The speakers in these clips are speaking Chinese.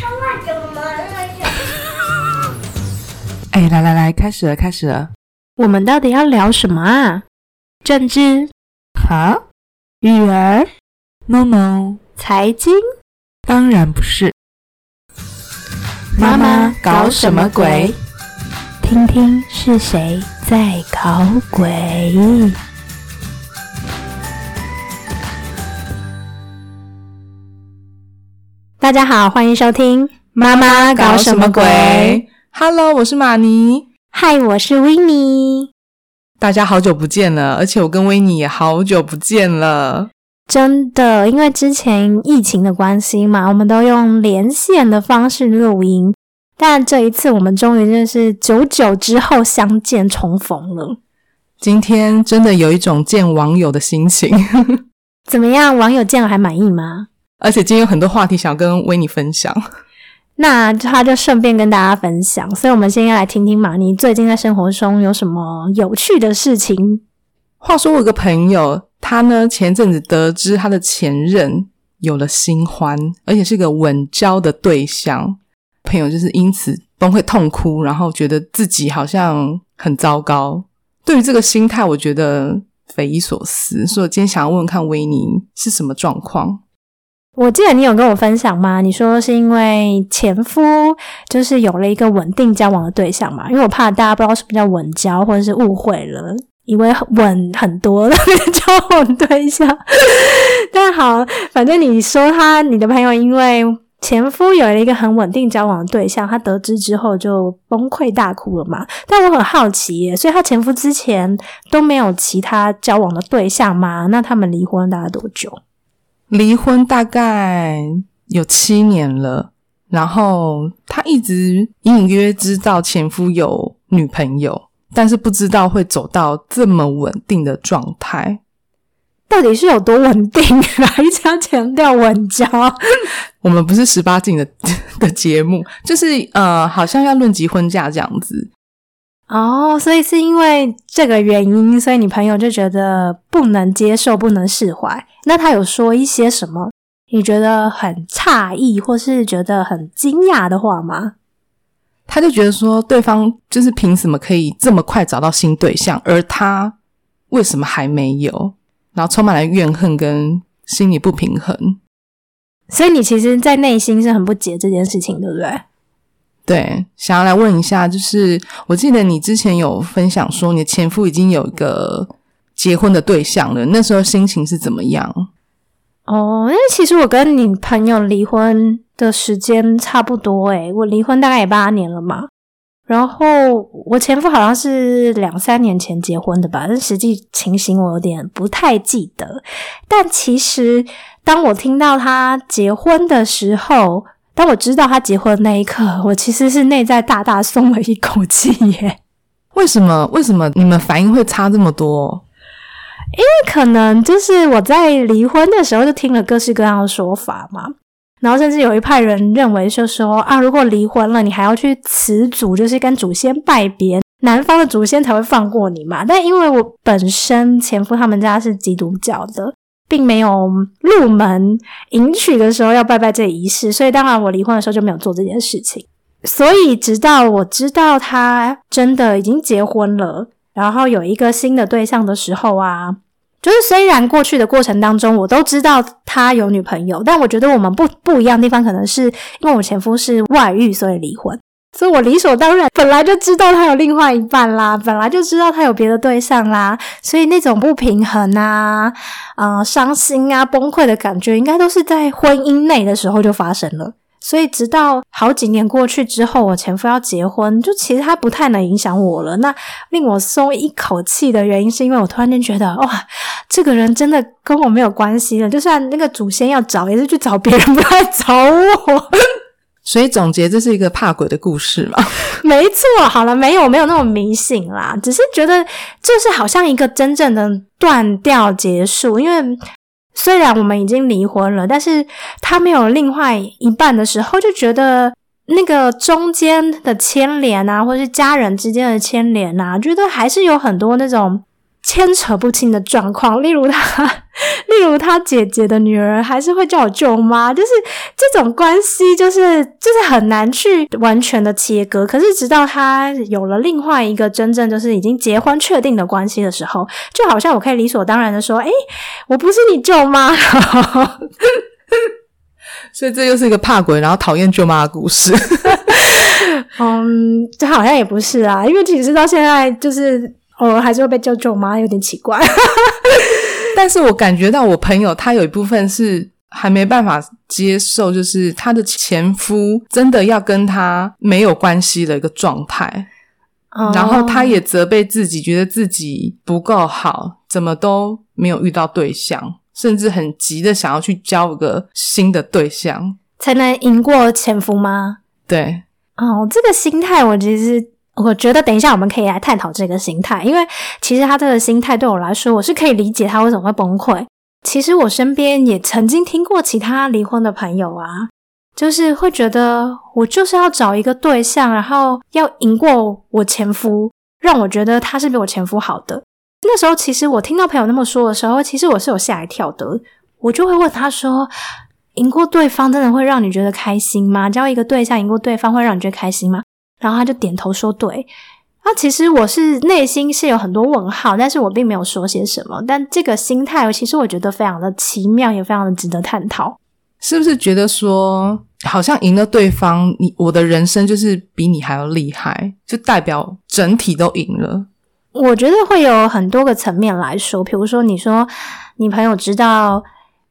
他们怎么了？哎，来来来，开始了，开始了。我们到底要聊什么啊？政治、哈育儿、？No No，财经？当然不是。妈妈搞什么鬼？听听是谁在搞鬼。大家好，欢迎收听《妈妈搞什么鬼》。？Hello，我是玛尼。嗨，我是维尼。大家好久不见了，而且我跟维尼也好久不见了。真的，因为之前疫情的关系嘛，我们都用连线的方式录音，但这一次我们终于真的是久久之后相见重逢了。今天真的有一种见网友的心情，怎么样，网友见了还满意吗？而且今天有很多话题想跟维尼分享。那他就顺便跟大家分享，所以我们先来听听马尼最近在生活中有什么有趣的事情。话说，我有个朋友，他呢前阵子得知他的前任有了新欢，而且是个稳交的对象，朋友就是因此崩溃痛哭，然后觉得自己好像很糟糕。对于这个心态，我觉得匪夷所思，所以我今天想要问问看维尼是什么状况。我记得你有跟我分享吗？你说是因为前夫就是有了一个稳定交往的对象嘛？因为我怕大家不知道什么叫稳交，或者是误会了，以为稳很多的交往对象。但好，反正你说他，你的朋友因为前夫有了一个很稳定交往的对象，他得知之后就崩溃大哭了嘛？但我很好奇耶，所以他前夫之前都没有其他交往的对象吗？那他们离婚大概多久？离婚大概有七年了，然后他一直隐隐约约知道前夫有女朋友，但是不知道会走到这么稳定的状态。到底是有多稳定？还一直要强调稳交？我们不是十八禁的 的节目，就是呃，好像要论及婚嫁这样子。哦，所以是因为这个原因，所以你朋友就觉得不能接受、不能释怀。那他有说一些什么你觉得很诧异，或是觉得很惊讶的话吗？他就觉得说，对方就是凭什么可以这么快找到新对象，而他为什么还没有？然后充满了怨恨跟心理不平衡。所以你其实，在内心是很不解这件事情，对不对？对，想要来问一下，就是我记得你之前有分享说，你的前夫已经有一个结婚的对象了，那时候心情是怎么样？哦，因为其实我跟你朋友离婚的时间差不多诶，我离婚大概也八年了嘛。然后我前夫好像是两三年前结婚的吧，但实际情形我有点不太记得。但其实当我听到他结婚的时候，当我知道他结婚的那一刻，我其实是内在大大松了一口气耶。为什么？为什么你们反应会差这么多？因为可能就是我在离婚的时候就听了各式各样的说法嘛，然后甚至有一派人认为就说啊，如果离婚了，你还要去辞祖，就是跟祖先拜别，男方的祖先才会放过你嘛。但因为我本身前夫他们家是基督教的，并没有入门迎娶的时候要拜拜这仪式，所以当然我离婚的时候就没有做这件事情。所以直到我知道他真的已经结婚了，然后有一个新的对象的时候啊。就是虽然过去的过程当中，我都知道他有女朋友，但我觉得我们不不一样的地方，可能是因为我前夫是外遇，所以离婚，所以我理所当然本来就知道他有另外一半啦，本来就知道他有别的对象啦，所以那种不平衡啊、呃伤心啊、崩溃的感觉，应该都是在婚姻内的时候就发生了。所以直到好几年过去之后，我前夫要结婚，就其实他不太能影响我了。那令我松一口气的原因，是因为我突然间觉得，哇，这个人真的跟我没有关系了。就算那个祖先要找，也是去找别人，不来找我。所以总结，这是一个怕鬼的故事嘛？没错，好了，没有没有那么迷信啦，只是觉得就是好像一个真正的断掉结束，因为。虽然我们已经离婚了，但是他没有另外一半的时候，就觉得那个中间的牵连啊，或是家人之间的牵连啊，觉得还是有很多那种牵扯不清的状况，例如他，例如他姐姐的女儿还是会叫我舅妈，就是这种关系，就是就是很难去完全的切割。可是直到他有了另外一个真正就是已经结婚确定的关系的时候，就好像我可以理所当然的说：“诶，我不是你舅妈。”所以这又是一个怕鬼，然后讨厌舅妈的故事。嗯，这好像也不是啊，因为其实到现在就是偶尔还是会被叫舅妈，有点奇怪。但是我感觉到我朋友他有一部分是还没办法接受，就是他的前夫真的要跟他没有关系的一个状态，然后他也责备自己，觉得自己不够好，怎么都没有遇到对象，甚至很急的想要去交个新的对象，才能赢过前夫吗？对，哦，这个心态我其实我觉得等一下我们可以来探讨这个心态，因为其实他这个心态对我来说，我是可以理解他为什么会崩溃。其实我身边也曾经听过其他离婚的朋友啊，就是会觉得我就是要找一个对象，然后要赢过我前夫，让我觉得他是比我前夫好的。那时候其实我听到朋友那么说的时候，其实我是有吓一跳的，我就会问他说。赢过对方真的会让你觉得开心吗？交一个对象赢过对方会让你觉得开心吗？然后他就点头说对。那其实我是内心是有很多问号，但是我并没有说些什么。但这个心态，其实我觉得非常的奇妙，也非常的值得探讨。是不是觉得说，好像赢了对方，你我的人生就是比你还要厉害，就代表整体都赢了？我觉得会有很多个层面来说，比如说你说你朋友知道。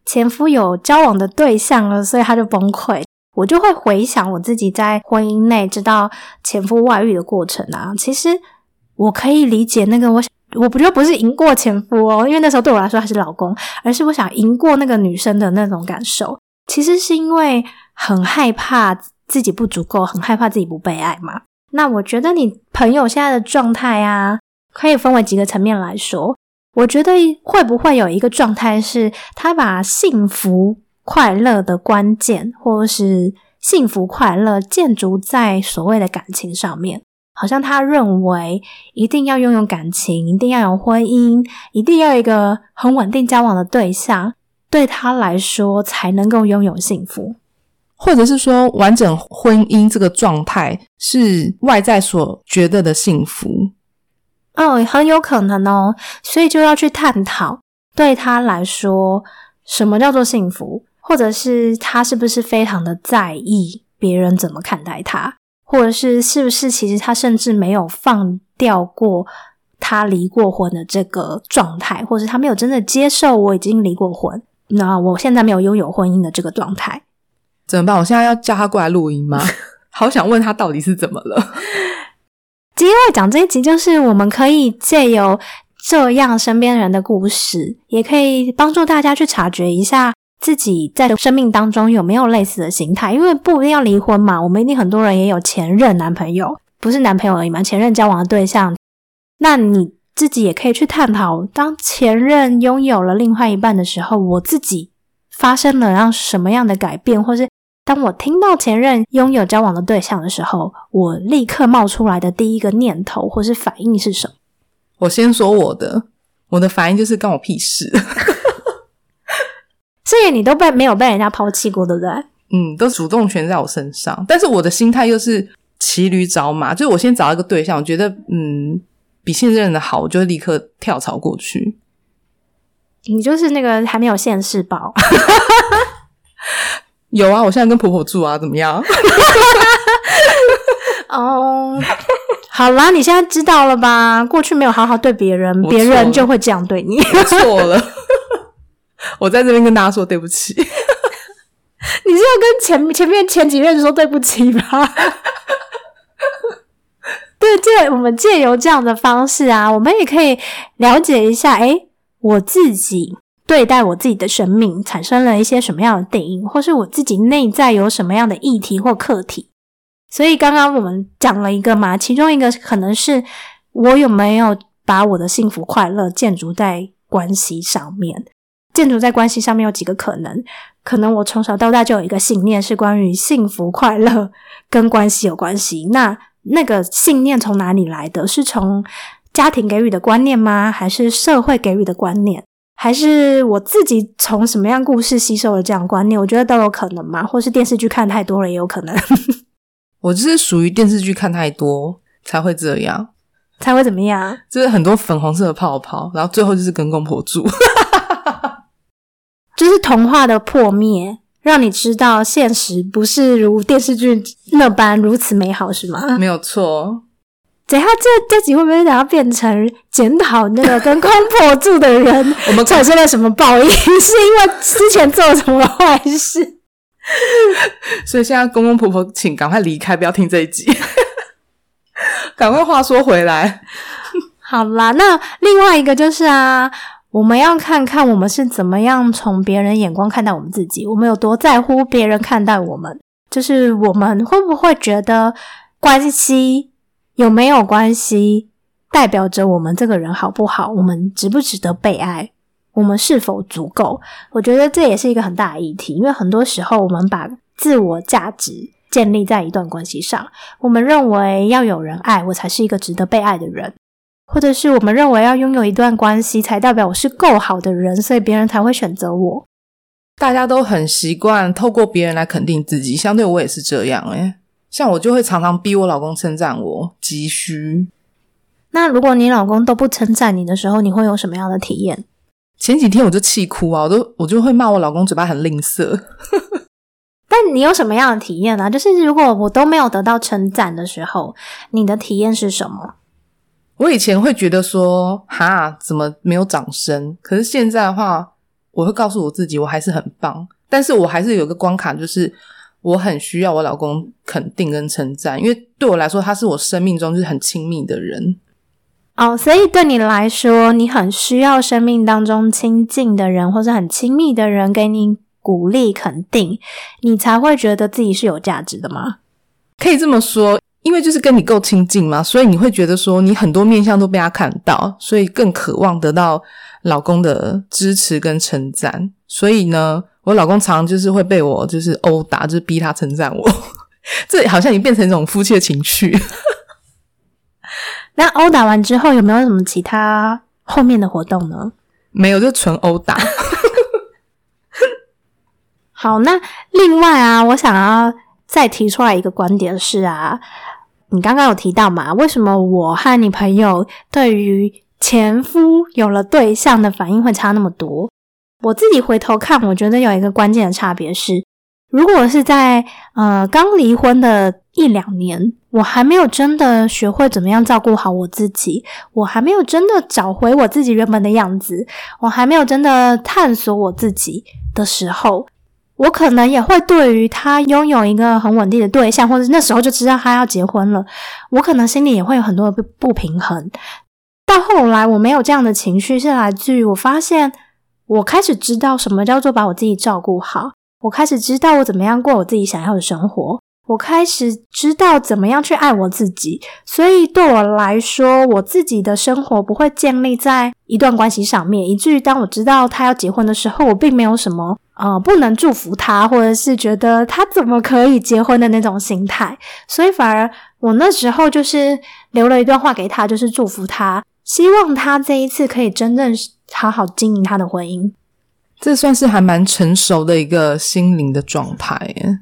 前夫有交往的对象了，所以他就崩溃。我就会回想我自己在婚姻内知道前夫外遇的过程啊。其实我可以理解那个我，我不就不是赢过前夫哦，因为那时候对我来说还是老公，而是我想赢过那个女生的那种感受。其实是因为很害怕自己不足够，很害怕自己不被爱嘛。那我觉得你朋友现在的状态啊，可以分为几个层面来说。我觉得会不会有一个状态，是他把幸福快乐的关键，或者是幸福快乐建筑在所谓的感情上面？好像他认为一定要拥有感情，一定要有婚姻，一定要有一个很稳定交往的对象，对他来说才能够拥有幸福，或者是说完整婚姻这个状态是外在所觉得的幸福。哦，很有可能哦，所以就要去探讨，对他来说，什么叫做幸福，或者是他是不是非常的在意别人怎么看待他，或者是是不是其实他甚至没有放掉过他离过婚的这个状态，或者他没有真的接受我已经离过婚，那我现在没有拥有婚姻的这个状态，怎么办？我现在要叫他过来录音吗？好想问他到底是怎么了。今天要讲这一集，就是我们可以借由这样身边人的故事，也可以帮助大家去察觉一下自己在生命当中有没有类似的心态。因为不一定要离婚嘛，我们一定很多人也有前任男朋友，不是男朋友而已嘛，前任交往的对象。那你自己也可以去探讨，当前任拥有了另外一半的时候，我自己发生了让什么样的改变，或是。当我听到前任拥有交往的对象的时候，我立刻冒出来的第一个念头或是反应是什么？我先说我的，我的反应就是关我屁事。所以你都被没有被人家抛弃过，对不对？嗯，都主动权在我身上，但是我的心态又是骑驴找马，就是我先找一个对象，我觉得嗯比现任的好，我就立刻跳槽过去。你就是那个还没有现世报。有啊，我现在跟婆婆住啊，怎么样？哦，好啦，你现在知道了吧？过去没有好好对别人，别人就会这样对你。错了，我在这边跟大家说对不起。你是要跟前前面前几任说对不起吗？对，借我们借由这样的方式啊，我们也可以了解一下，哎，我自己。对待我自己的生命产生了一些什么样的定义，或是我自己内在有什么样的议题或课题？所以刚刚我们讲了一个嘛，其中一个可能是我有没有把我的幸福快乐建筑在关系上面？建筑在关系上面有几个可能？可能我从小到大就有一个信念是关于幸福快乐跟关系有关系。那那个信念从哪里来的？是从家庭给予的观念吗？还是社会给予的观念？还是我自己从什么样故事吸收了这样观念？我觉得都有可能嘛，或是电视剧看太多了也有可能。我就是属于电视剧看太多才会这样，才会怎么样？就是很多粉红色的泡泡，然后最后就是跟公婆住。就是童话的破灭，让你知道现实不是如电视剧那般如此美好，是吗？没有错。等下这这集会不会等下变成检讨那个跟公婆住的人，我们产生了什么报应？是因为之前做了什么坏事？所以现在公公婆婆请赶快离开，不要听这一集。赶快话说回来，好啦，那另外一个就是啊，我们要看看我们是怎么样从别人眼光看待我们自己，我们有多在乎别人看待我们，就是我们会不会觉得关系有没有关系，代表着我们这个人好不好，我们值不值得被爱，我们是否足够？我觉得这也是一个很大的议题，因为很多时候我们把自我价值建立在一段关系上，我们认为要有人爱我才是一个值得被爱的人。或者是我们认为要拥有一段关系才代表我是够好的人，所以别人才会选择我。大家都很习惯透过别人来肯定自己，相对我也是这样诶像我就会常常逼我老公称赞我，急需。那如果你老公都不称赞你的时候，你会有什么样的体验？前几天我就气哭啊，我都我就会骂我老公嘴巴很吝啬。但你有什么样的体验呢？就是如果我都没有得到称赞的时候，你的体验是什么？我以前会觉得说，哈，怎么没有掌声？可是现在的话，我会告诉我自己，我还是很棒。但是我还是有个关卡，就是我很需要我老公肯定跟称赞，因为对我来说，他是我生命中就是很亲密的人。哦，所以对你来说，你很需要生命当中亲近的人，或者很亲密的人给你鼓励肯定，你才会觉得自己是有价值的吗？可以这么说。因为就是跟你够亲近嘛，所以你会觉得说你很多面相都被他看到，所以更渴望得到老公的支持跟称赞。所以呢，我老公常常就是会被我就是殴打，就是逼他称赞我。这好像已经变成一种夫妻的情绪。那殴打完之后有没有什么其他后面的活动呢？没有，就纯殴打。好，那另外啊，我想要再提出来一个观点是啊。你刚刚有提到嘛？为什么我和你朋友对于前夫有了对象的反应会差那么多？我自己回头看，我觉得有一个关键的差别是，如果是在呃刚离婚的一两年，我还没有真的学会怎么样照顾好我自己，我还没有真的找回我自己原本的样子，我还没有真的探索我自己的时候。我可能也会对于他拥有一个很稳定的对象，或者那时候就知道他要结婚了，我可能心里也会有很多的不不平衡。到后来，我没有这样的情绪，是来自于我发现我开始知道什么叫做把我自己照顾好，我开始知道我怎么样过我自己想要的生活。我开始知道怎么样去爱我自己，所以对我来说，我自己的生活不会建立在一段关系上面，以至于当我知道他要结婚的时候，我并没有什么呃不能祝福他，或者是觉得他怎么可以结婚的那种心态。所以反而我那时候就是留了一段话给他，就是祝福他，希望他这一次可以真正好好经营他的婚姻。这算是还蛮成熟的一个心灵的状态耶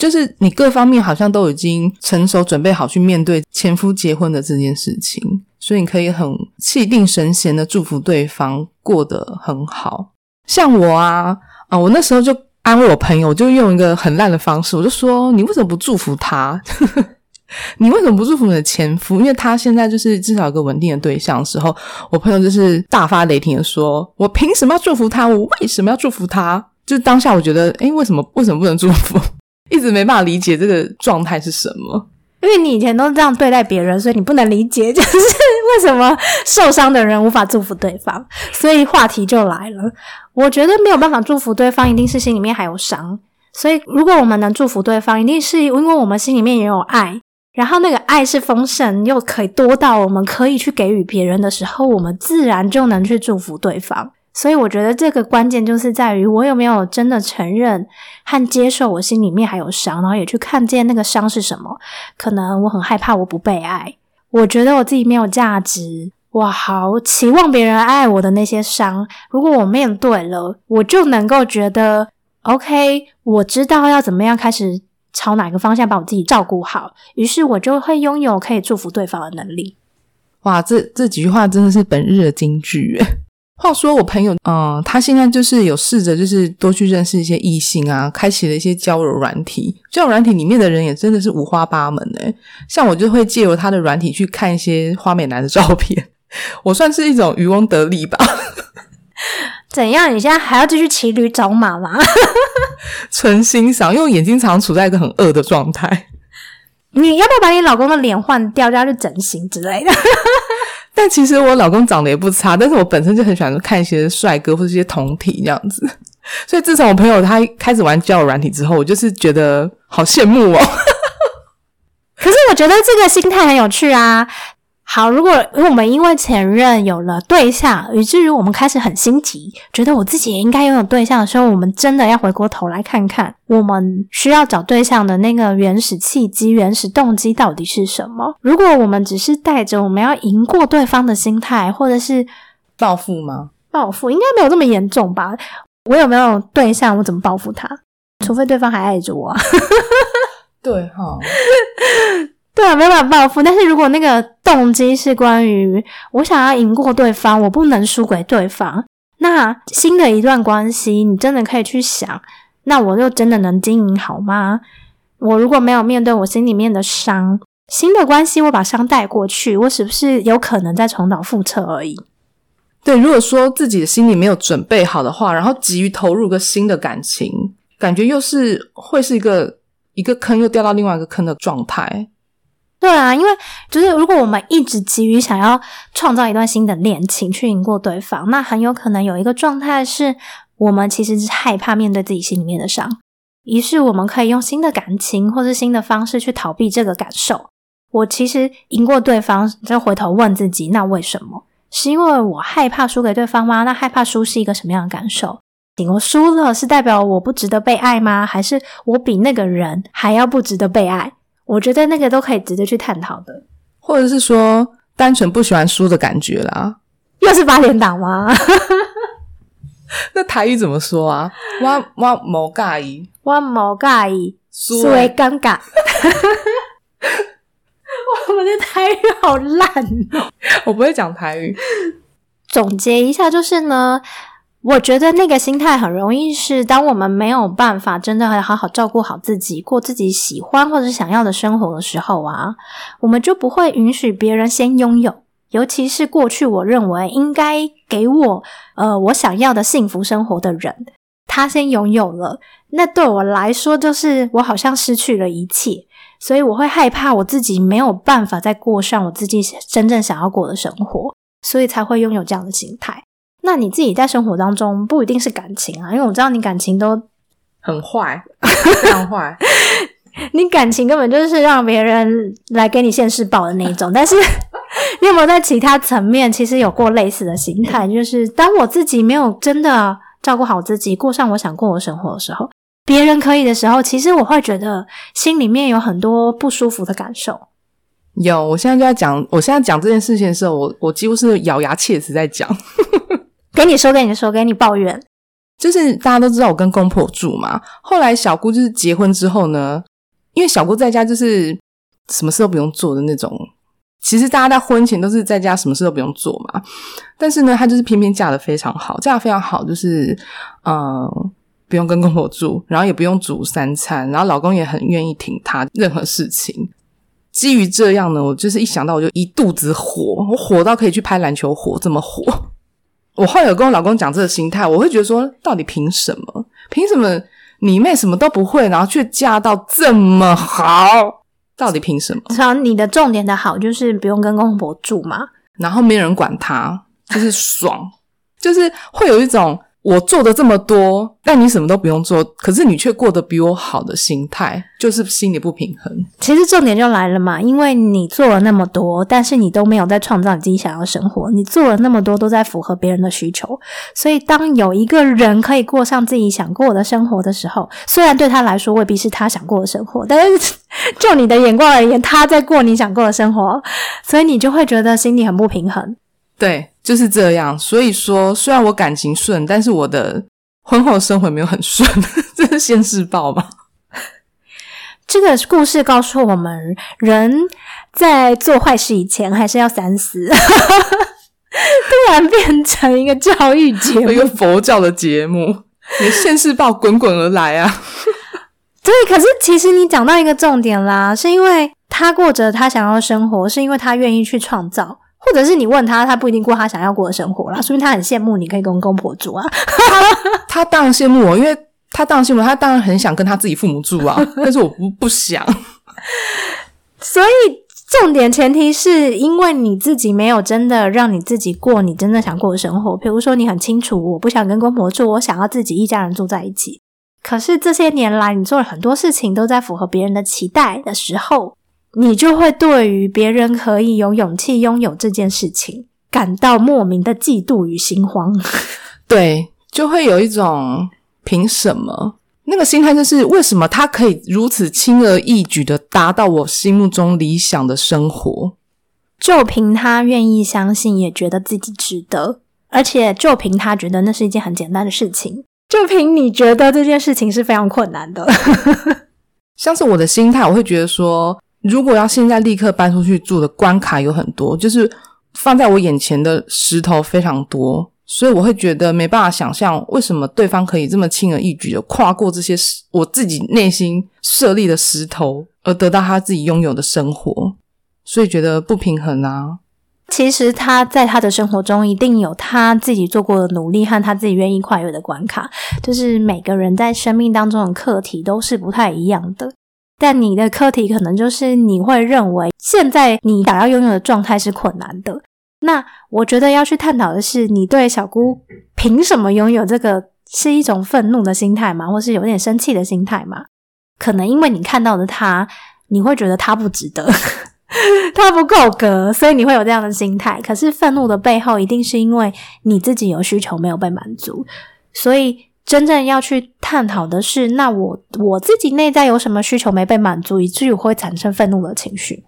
就是你各方面好像都已经成熟，准备好去面对前夫结婚的这件事情，所以你可以很气定神闲的祝福对方过得很好。像我啊啊，我那时候就安慰我朋友，我就用一个很烂的方式，我就说：你为什么不祝福他？你为什么不祝福你的前夫？因为他现在就是至少有个稳定的对象的时候，我朋友就是大发雷霆的说：我凭什么要祝福他？我为什么要祝福他？就是当下我觉得，诶，为什么为什么不能祝福？一直没办法理解这个状态是什么，因为你以前都是这样对待别人，所以你不能理解，就是为什么受伤的人无法祝福对方。所以话题就来了，我觉得没有办法祝福对方，一定是心里面还有伤。所以如果我们能祝福对方，一定是因为我们心里面也有爱，然后那个爱是丰盛又可以多到我们可以去给予别人的时候，我们自然就能去祝福对方。所以我觉得这个关键就是在于我有没有真的承认和接受我心里面还有伤，然后也去看见那个伤是什么。可能我很害怕我不被爱，我觉得我自己没有价值，我好期望别人爱我的那些伤，如果我面对了，我就能够觉得 OK，我知道要怎么样开始朝哪个方向把我自己照顾好，于是我就会拥有可以祝福对方的能力。哇，这这几句话真的是本日的金句。话说我朋友，嗯，他现在就是有试着，就是多去认识一些异性啊，开启了一些交友软体。交友软体里面的人也真的是五花八门诶。像我就会借由他的软体去看一些花美男的照片，我算是一种渔翁得利吧。怎样？你现在还要继续骑驴找马吗？纯欣赏，因为我眼睛常常处在一个很饿的状态。你要不要把你老公的脸换掉，叫他去整形之类的？但其实我老公长得也不差，但是我本身就很喜欢看一些帅哥或者一些同体这样子。所以自从我朋友他开始玩交友软体之后，我就是觉得好羡慕哦。可是我觉得这个心态很有趣啊。好，如果我们因为前任有了对象，以至于我们开始很心急，觉得我自己也应该拥有对象的时候，我们真的要回过头来看看，我们需要找对象的那个原始契机、原始动机到底是什么？如果我们只是带着我们要赢过对方的心态，或者是报复吗？报复应该没有这么严重吧？我有没有对象？我怎么报复他？除非对方还爱着我。对哈。对啊，没办法报复。但是如果那个动机是关于我想要赢过对方，我不能输给对方，那新的一段关系，你真的可以去想，那我就真的能经营好吗？我如果没有面对我心里面的伤，新的关系我把伤带过去，我是不是有可能再重蹈覆辙而已？对，如果说自己的心里没有准备好的话，然后急于投入个新的感情，感觉又是会是一个一个坑，又掉到另外一个坑的状态。对啊，因为就是如果我们一直急于想要创造一段新的恋情去赢过对方，那很有可能有一个状态是我们其实是害怕面对自己心里面的伤，于是我们可以用新的感情或是新的方式去逃避这个感受。我其实赢过对方，再回头问自己，那为什么？是因为我害怕输给对方吗？那害怕输是一个什么样的感受？我输了是代表我不值得被爱吗？还是我比那个人还要不值得被爱？我觉得那个都可以值得去探讨的，或者是说单纯不喜欢输的感觉啦，又是八连档吗？那台语怎么说啊？我我冇介意，我冇介意，输为尴尬。我们的台语好烂哦，我不会讲台语。总结一下就是呢。我觉得那个心态很容易是，当我们没有办法真的好好照顾好自己，过自己喜欢或者想要的生活的时候啊，我们就不会允许别人先拥有。尤其是过去我认为应该给我呃我想要的幸福生活的人，他先拥有了，那对我来说就是我好像失去了一切，所以我会害怕我自己没有办法再过上我自己真正想要过的生活，所以才会拥有这样的心态。那你自己在生活当中不一定是感情啊，因为我知道你感情都很坏，非常坏。你感情根本就是让别人来给你现世报的那一种。但是你有没有在其他层面其实有过类似的心态？就是当我自己没有真的照顾好自己，过上我想过的生活的时候，别人可以的时候，其实我会觉得心里面有很多不舒服的感受。有，我现在就在讲，我现在讲这件事情的时候，我我几乎是咬牙切齿在讲。给你说，给你说，给你抱怨，就是大家都知道我跟公婆住嘛。后来小姑就是结婚之后呢，因为小姑在家就是什么事都不用做的那种。其实大家在婚前都是在家什么事都不用做嘛。但是呢，她就是偏偏嫁的非常好，嫁的非常好，就是嗯，不用跟公婆住，然后也不用煮三餐，然后老公也很愿意挺她任何事情。基于这样呢，我就是一想到我就一肚子火，我火到可以去拍篮球火，这么火。我后来有跟我老公讲这个心态，我会觉得说，到底凭什么？凭什么你妹什么都不会，然后却嫁到这么好？到底凭什么？像你的重点的好，就是不用跟公婆住嘛，然后没人管他，就是爽，就是会有一种。我做的这么多，但你什么都不用做，可是你却过得比我好的心态，就是心里不平衡。其实重点就来了嘛，因为你做了那么多，但是你都没有在创造你自己想要的生活。你做了那么多，都在符合别人的需求。所以，当有一个人可以过上自己想过的生活的时候，虽然对他来说未必是他想过的生活，但是 就你的眼光而言，他在过你想过的生活，所以你就会觉得心里很不平衡。对，就是这样。所以说，虽然我感情顺，但是我的婚后生活没有很顺，这是现世报吧？这个故事告诉我们，人在做坏事以前还是要三思。突然变成一个教育节目，一个佛教的节目，你的现世报滚滚而来啊！对，可是其实你讲到一个重点啦，是因为他过着他想要的生活，是因为他愿意去创造，或者是你问他，他不一定过他想要过的生活啦，说明他很羡慕你可以跟公婆住啊。他当然羡慕我，因为他当然羡慕，他当然很想跟他自己父母住啊，但是我不不想，所以。重点前提是因为你自己没有真的让你自己过你真正想过的生活。比如说，你很清楚我不想跟公婆住，我想要自己一家人住在一起。可是这些年来，你做了很多事情都在符合别人的期待的时候，你就会对于别人可以有勇气拥有这件事情感到莫名的嫉妒与心慌。对，就会有一种凭什么？那个心态就是为什么他可以如此轻而易举的达到我心目中理想的生活？就凭他愿意相信，也觉得自己值得，而且就凭他觉得那是一件很简单的事情，就凭你觉得这件事情是非常困难的。像是我的心态，我会觉得说，如果要现在立刻搬出去住的关卡有很多，就是放在我眼前的石头非常多。所以我会觉得没办法想象，为什么对方可以这么轻而易举的跨过这些我自己内心设立的石头，而得到他自己拥有的生活，所以觉得不平衡啊。其实他在他的生活中一定有他自己做过的努力和他自己愿意跨越的关卡，就是每个人在生命当中的课题都是不太一样的。但你的课题可能就是你会认为现在你想要拥有的状态是困难的。那我觉得要去探讨的是，你对小姑凭什么拥有这个是一种愤怒的心态吗？或是有点生气的心态吗？可能因为你看到的他，你会觉得他不值得，他不够格，所以你会有这样的心态。可是愤怒的背后，一定是因为你自己有需求没有被满足。所以真正要去探讨的是，那我我自己内在有什么需求没被满足，以至于会产生愤怒的情绪？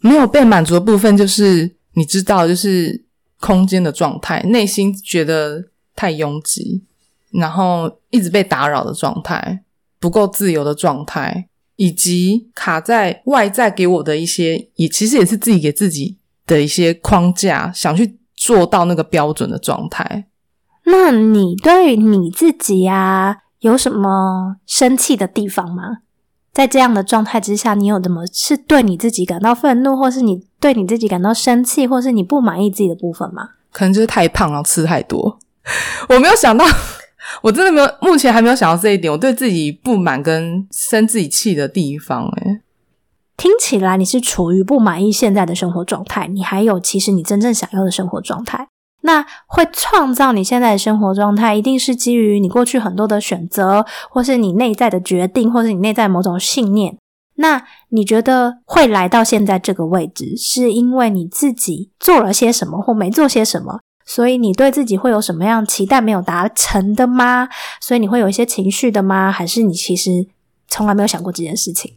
没有被满足的部分就是。你知道，就是空间的状态，内心觉得太拥挤，然后一直被打扰的状态，不够自由的状态，以及卡在外在给我的一些，也其实也是自己给自己的一些框架，想去做到那个标准的状态。那你对你自己呀，有什么生气的地方吗？在这样的状态之下，你有怎么是对你自己感到愤怒，或是你对你自己感到生气，或是你不满意自己的部分吗？可能就是太胖了，吃太多。我没有想到，我真的没有，目前还没有想到这一点。我对自己不满跟生自己气的地方，诶听起来你是处于不满意现在的生活状态，你还有其实你真正想要的生活状态。那会创造你现在的生活状态，一定是基于你过去很多的选择，或是你内在的决定，或是你内在某种信念。那你觉得会来到现在这个位置，是因为你自己做了些什么，或没做些什么？所以你对自己会有什么样期待没有达成的吗？所以你会有一些情绪的吗？还是你其实从来没有想过这件事情？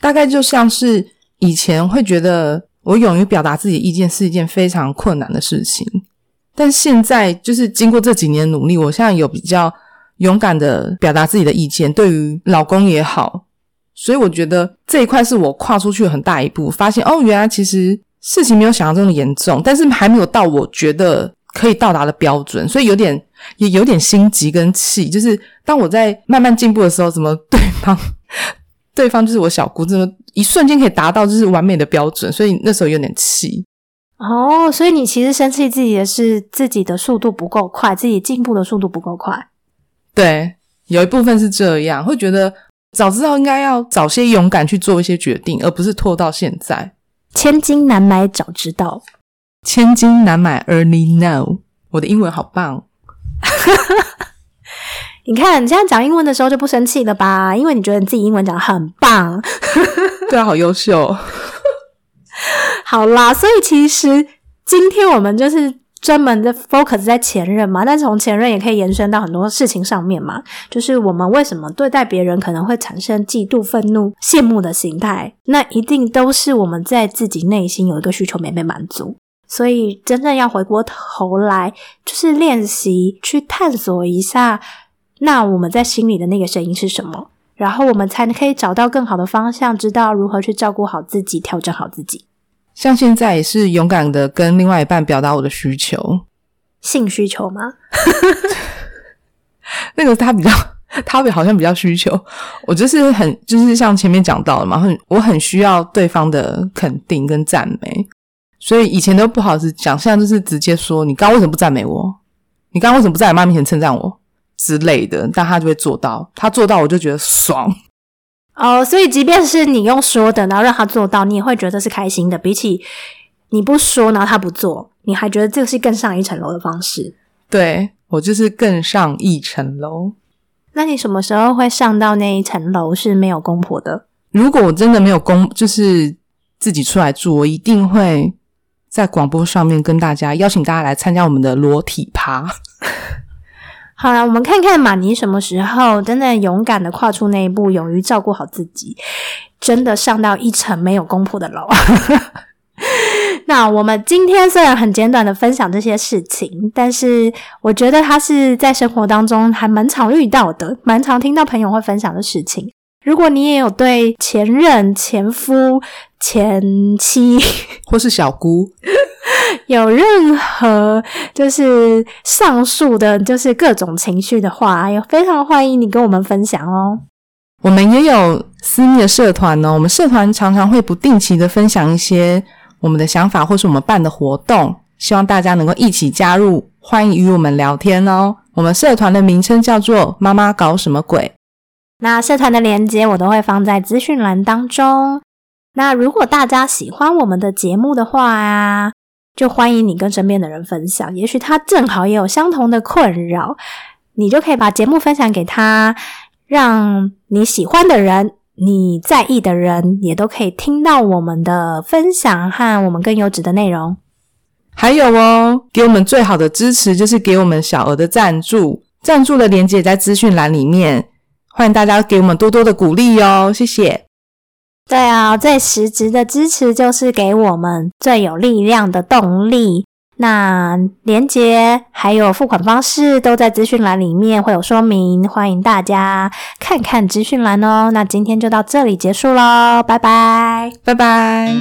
大概就像是以前会觉得，我勇于表达自己意见是一件非常困难的事情。但现在就是经过这几年努力，我现在有比较勇敢的表达自己的意见，对于老公也好，所以我觉得这一块是我跨出去很大一步，发现哦，原来其实事情没有想象中的严重，但是还没有到我觉得可以到达的标准，所以有点 也有点心急跟气，就是当我在慢慢进步的时候，怎么对方 对方就是我小姑，怎么一瞬间可以达到就是完美的标准，所以那时候有点气。哦，所以你其实生气自己的是自己的速度不够快，自己进步的速度不够快。对，有一部分是这样，会觉得早知道应该要早些勇敢去做一些决定，而不是拖到现在。千金难买早知道，千金难买 early know。我的英文好棒，你看你现在讲英文的时候就不生气了吧？因为你觉得你自己英文讲的很棒。对啊，好优秀。好啦，所以其实今天我们就是专门的 focus 在前任嘛，但从前任也可以延伸到很多事情上面嘛。就是我们为什么对待别人可能会产生嫉妒、愤怒、羡慕的心态，那一定都是我们在自己内心有一个需求没被满足，所以真正要回过头来，就是练习去探索一下，那我们在心里的那个声音是什么，然后我们才可以找到更好的方向，知道如何去照顾好自己，调整好自己。像现在也是勇敢的跟另外一半表达我的需求，性需求吗？那个他比较，他好像比较需求，我就是很就是像前面讲到的嘛，很我很需要对方的肯定跟赞美，所以以前都不好意思讲，现在就是直接说你刚刚为什么不赞美我？你刚刚为什么不在你妈面前称赞我之类的？但他就会做到，他做到我就觉得爽。哦，所以即便是你用说的，然后让他做到，你也会觉得是开心的。比起你不说，然后他不做，你还觉得这个是更上一层楼的方式。对我就是更上一层楼。那你什么时候会上到那一层楼是没有公婆的？如果我真的没有公，就是自己出来住，我一定会在广播上面跟大家邀请大家来参加我们的裸体趴。好了，我们看看马尼什么时候真的勇敢的跨出那一步，勇于照顾好自己，真的上到一层没有公婆的楼。那我们今天虽然很简短的分享这些事情，但是我觉得它是在生活当中还蛮常遇到的，蛮常听到朋友会分享的事情。如果你也有对前任、前夫、前妻 或是小姑有任何就是上述的，就是各种情绪的话，也非常欢迎你跟我们分享哦。我们也有私密的社团呢，我们社团常常会不定期的分享一些我们的想法，或是我们办的活动，希望大家能够一起加入，欢迎与我们聊天哦。我们社团的名称叫做“妈妈搞什么鬼”。那社团的链接我都会放在资讯栏当中。那如果大家喜欢我们的节目的话啊，就欢迎你跟身边的人分享，也许他正好也有相同的困扰，你就可以把节目分享给他，让你喜欢的人、你在意的人也都可以听到我们的分享和我们更优质的内容。还有哦，给我们最好的支持就是给我们小额的赞助，赞助的链接在资讯栏里面，欢迎大家给我们多多的鼓励哦，谢谢。对啊，最实质的支持就是给我们最有力量的动力。那连接还有付款方式都在资讯栏里面会有说明，欢迎大家看看资讯栏哦。那今天就到这里结束喽，拜拜，拜拜。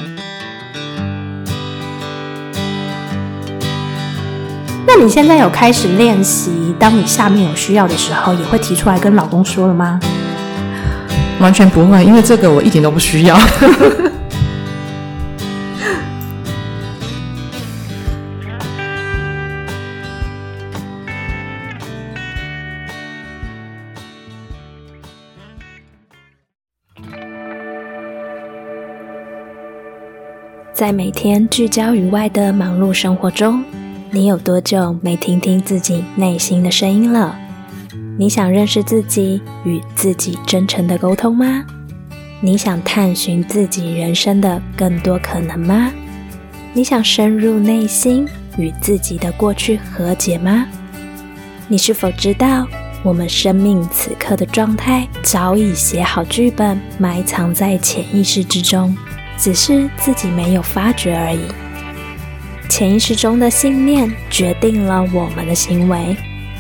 那你现在有开始练习，当你下面有需要的时候，也会提出来跟老公说了吗？完全不会，因为这个我一点都不需要。在每天聚焦于外的忙碌生活中，你有多久没听听自己内心的声音了？你想认识自己，与自己真诚的沟通吗？你想探寻自己人生的更多可能吗？你想深入内心，与自己的过去和解吗？你是否知道，我们生命此刻的状态早已写好剧本，埋藏在潜意识之中，只是自己没有发觉而已。潜意识中的信念决定了我们的行为。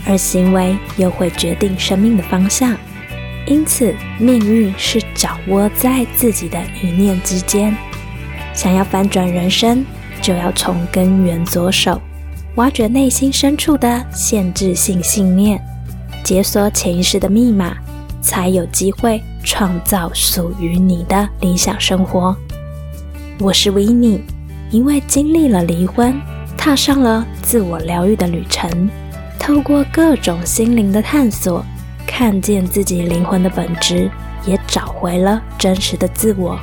而行为又会决定生命的方向，因此命运是掌握在自己的一念之间。想要翻转人生，就要从根源着手，挖掘内心深处的限制性信念，解锁潜意识的密码，才有机会创造属于你的理想生活。我是维尼，因为经历了离婚，踏上了自我疗愈的旅程。透过各种心灵的探索，看见自己灵魂的本质，也找回了真实的自我。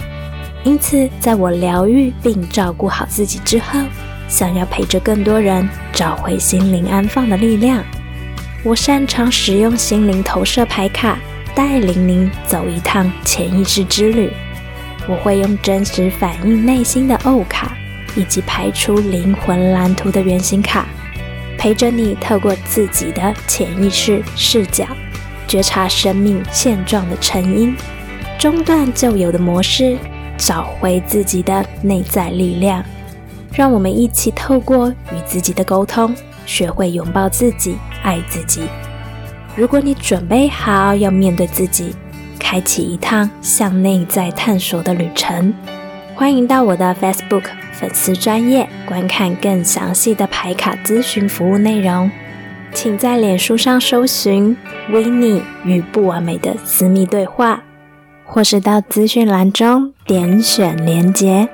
因此，在我疗愈并照顾好自己之后，想要陪着更多人找回心灵安放的力量，我擅长使用心灵投射牌卡，带领您走一趟潜意识之旅。我会用真实反映内心的欧卡，以及排出灵魂蓝图的原型卡。陪着你，透过自己的潜意识视角，觉察生命现状的成因，中断旧有的模式，找回自己的内在力量。让我们一起透过与自己的沟通，学会拥抱自己，爱自己。如果你准备好要面对自己，开启一趟向内在探索的旅程，欢迎到我的 Facebook 粉丝专业观看更详细的排卡咨询服务内容。请在脸书上搜寻“维尼与不完美的私密对话”，或是到资讯栏中点选连接。